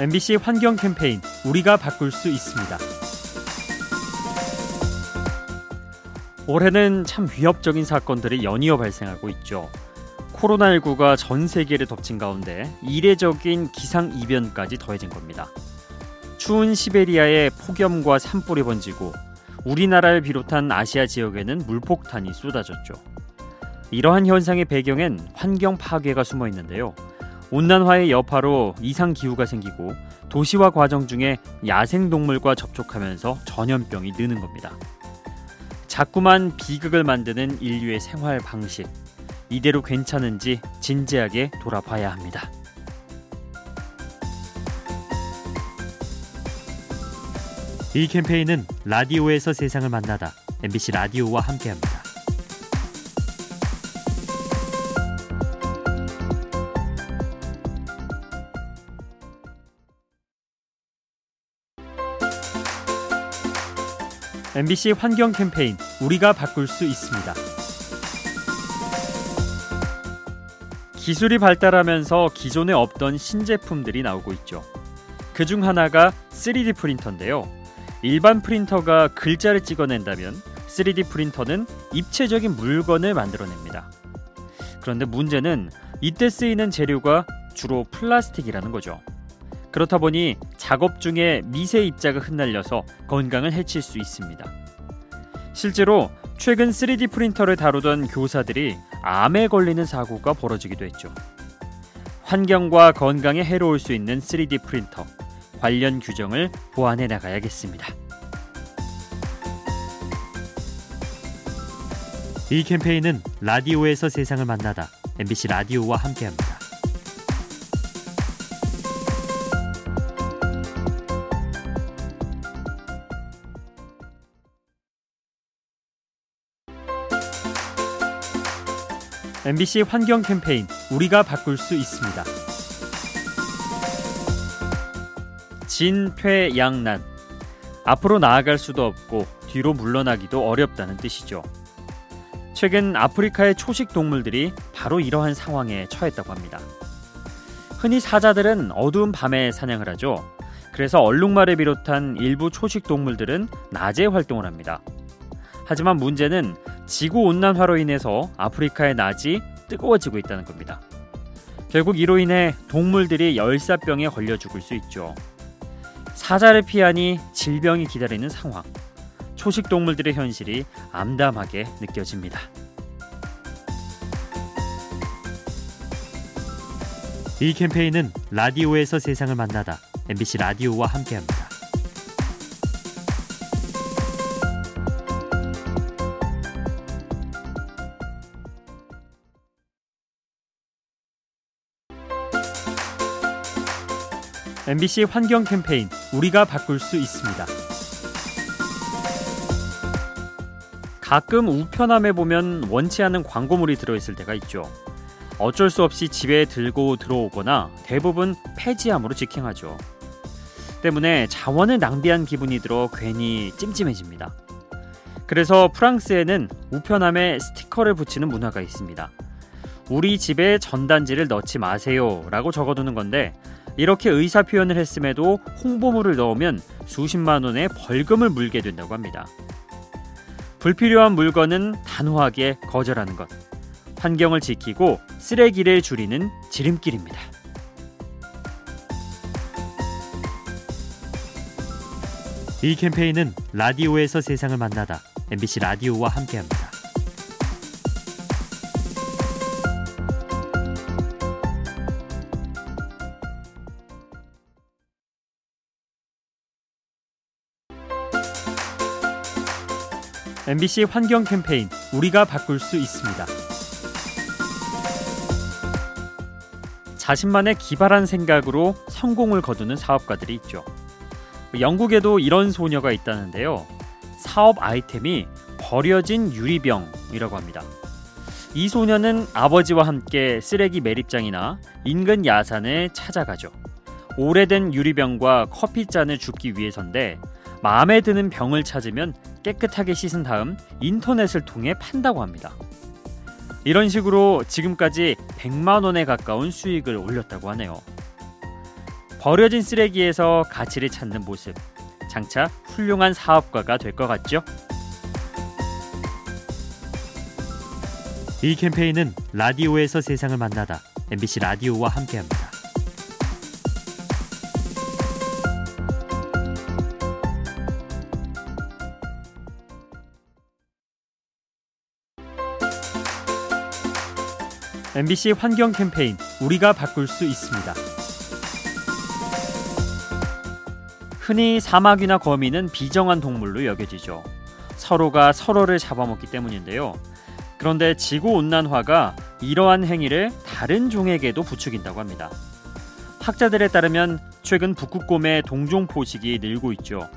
MBC 환경 캠페인 우리가 바꿀 수 있습니다. 올해는 참 위협적인 사건들이 연이어 발생하고 있죠. 코로나19가 전 세계를 덮친 가운데 이례적인 기상 이변까지 더해진 겁니다. 추운 시베리아에 폭염과 산불이 번지고 우리나라를 비롯한 아시아 지역에는 물폭탄이 쏟아졌죠. 이러한 현상의 배경엔 환경 파괴가 숨어 있는데요. 온난화의 여파로 이상 기후가 생기고 도시화 과정 중에 야생 동물과 접촉하면서 전염병이 느는 겁니다. 자꾸만 비극을 만드는 인류의 생활 방식. 이대로 괜찮은지 진지하게 돌아봐야 합니다. 이 캠페인은 라디오에서 세상을 만나다 MBC 라디오와 함께합니다. MBC 환경 캠페인 우리가 바꿀 수 있습니다. 기술이 발달하면서 기존에 없던 신제품들이 나오고 있죠. 그 중 하나가 3D 프린터인데요. 일반 프린터가 글자를 찍어낸다면 3D 프린터는 입체적인 물건을 만들어냅니다. 그런데 문제는 이때 쓰이는 재료가 주로 플라스틱이라는 거죠. 그렇다 보니 작업 중에 미세 입자가 흩날려서 건강을 해칠 수 있습니다. 실제로 최근 3D 프린터를 다루던 교사들이 암에 걸리는 사고가 벌어지기도 했죠. 환경과 건강에 해로울 수 있는 3D 프린터 관련 규정을 보완해 나가야겠습니다. 이 캠페인은 라디오에서 세상을 만나다 MBC 라디오와 함께합니다. MBC 환경 캠페인 우리가 바꿀 수 있습니다. 진퇴양난 앞으로 나아갈 수도 없고 뒤로 물러나기도 어렵다는 뜻이죠. 최근 아프리카의 초식 동물들이 바로 이러한 상황에 처했다고 합니다. 흔히 사자들은 어두운 밤에 사냥을 하죠. 그래서 얼룩말을 비롯한 일부 초식 동물들은 낮에 활동을 합니다. 하지만 문제는 지구 온난화로 인해서 아프리카의 낮이 뜨거워지고 있다는 겁니다. 결국 이로 인해 동물들이 열사병에 걸려 죽을 수 있죠. 사자를 피하니 질병이 기다리는 상황. 초식 동물들의 현실이 암담하게 느껴집니다. 이 캠페인은 라디오에서 세상을 만나다 MBC 라디오와 함께합니다. MBC 환경 캠페인 우리가 바꿀 수 있습니다. 가끔 우편함에 보면 원치 않은 광고물이 들어있을 때가 있죠. 어쩔 수 없이 집에 들고 들어오거나 대부분 폐지함으로 직행하죠. 때문에 자원을 낭비한 기분이 들어 괜히 찜찜해집니다. 그래서 프랑스에는 우편함에 스티커를 붙이는 문화가 있습니다. 우리 집에 전단지를 넣지 마세요 라고 적어두는 건데 이렇게 의사 표현을 했음에도 홍보물을 넣으면 수십만 원의 벌금을 물게 된다고 합니다. 불필요한 물건은 단호하게 거절하는 것. 환경을 지키고 쓰레기를 줄이는 지름길입니다. 이 캠페인은 라디오에서 세상을 만나다 MBC 라디오와 함께합니다. MBC 환경 캠페인 우리가 바꿀 수 있습니다. 자신만의 기발한 생각으로 성공을 거두는 사업가들이 있죠. 영국에도 이런 소녀가 있다는데요. 사업 아이템이 버려진 유리병이라고 합니다. 이 소녀는 아버지와 함께 쓰레기 매립장이나 인근 야산을 찾아가죠. 오래된 유리병과 커피잔을 줍기 위해서인데 마음에 드는 병을 찾으면 깨끗하게 씻은 다음 인터넷을 통해 판다고 합니다. 이런 식으로 지금까지 100만 원에 가까운 수익을 올렸다고 하네요. 버려진 쓰레기에서 가치를 찾는 모습. 장차 훌륭한 사업가가 될 것 같죠? 이 캠페인은 라디오에서 세상을 만나다 MBC 라디오와 함께합니다. MBC 환경 캠페인 우리가 바꿀 수 있습니다. 흔히 사마귀나 거미는 비정한 동물로 여겨지죠. 서로가 서로를 잡아먹기 때문인데요. 그런데 지구 온난화가 이러한 행위를 다른 종에게도 부추긴다고 합니다. 학자들에 따르면 최근 북극곰의 동종 포식이 늘고 있죠.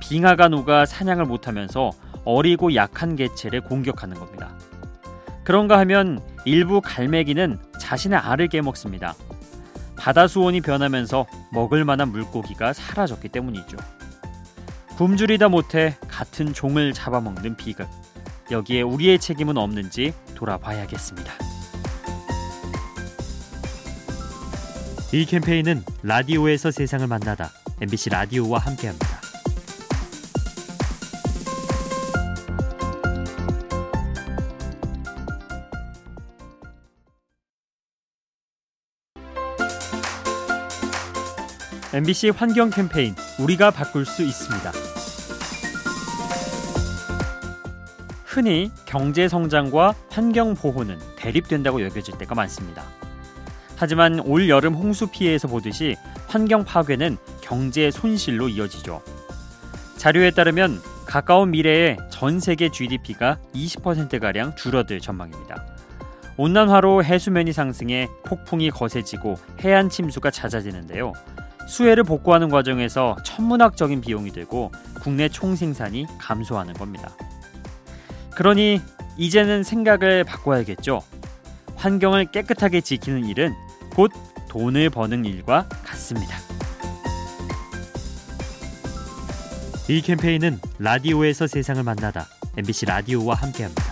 빙하가 녹아 사냥을 못하면서 어리고 약한 개체를 공격하는 겁니다. 그런가 하면 일부 갈매기는 자신의 알을 깨먹습니다. 바다 수온이 변하면서 먹을 만한 물고기가 사라졌기 때문이죠. 굶주리다 못해 같은 종을 잡아먹는 비극. 여기에 우리의 책임은 없는지 돌아봐야겠습니다. 이 캠페인은 라디오에서 세상을 만나다 MBC 라디오와 함께합니다. MBC 환경 캠페인 우리가 바꿀 수 있습니다. 흔히 경제 성장과 환경 보호는 대립된다고 여겨질 때가 많습니다. 하지만 올 여름 홍수 피해에서 보듯이 환경 파괴는 경제 손실로 이어지죠. 자료에 따르면 가까운 미래에 전 세계 GDP가 20%가량 줄어들 전망입니다. 온난화로 해수면이 상승해 폭풍이 거세지고 해안 침수가 잦아지는데요. 수해를 복구하는 과정에서 천문학적인 비용이 들고 국내 총생산이 감소하는 겁니다. 그러니 이제는 생각을 바꿔야겠죠. 환경을 깨끗하게 지키는 일은 곧 돈을 버는 일과 같습니다. 이 캠페인은 라디오에서 세상을 만나다 MBC 라디오와 함께합니다.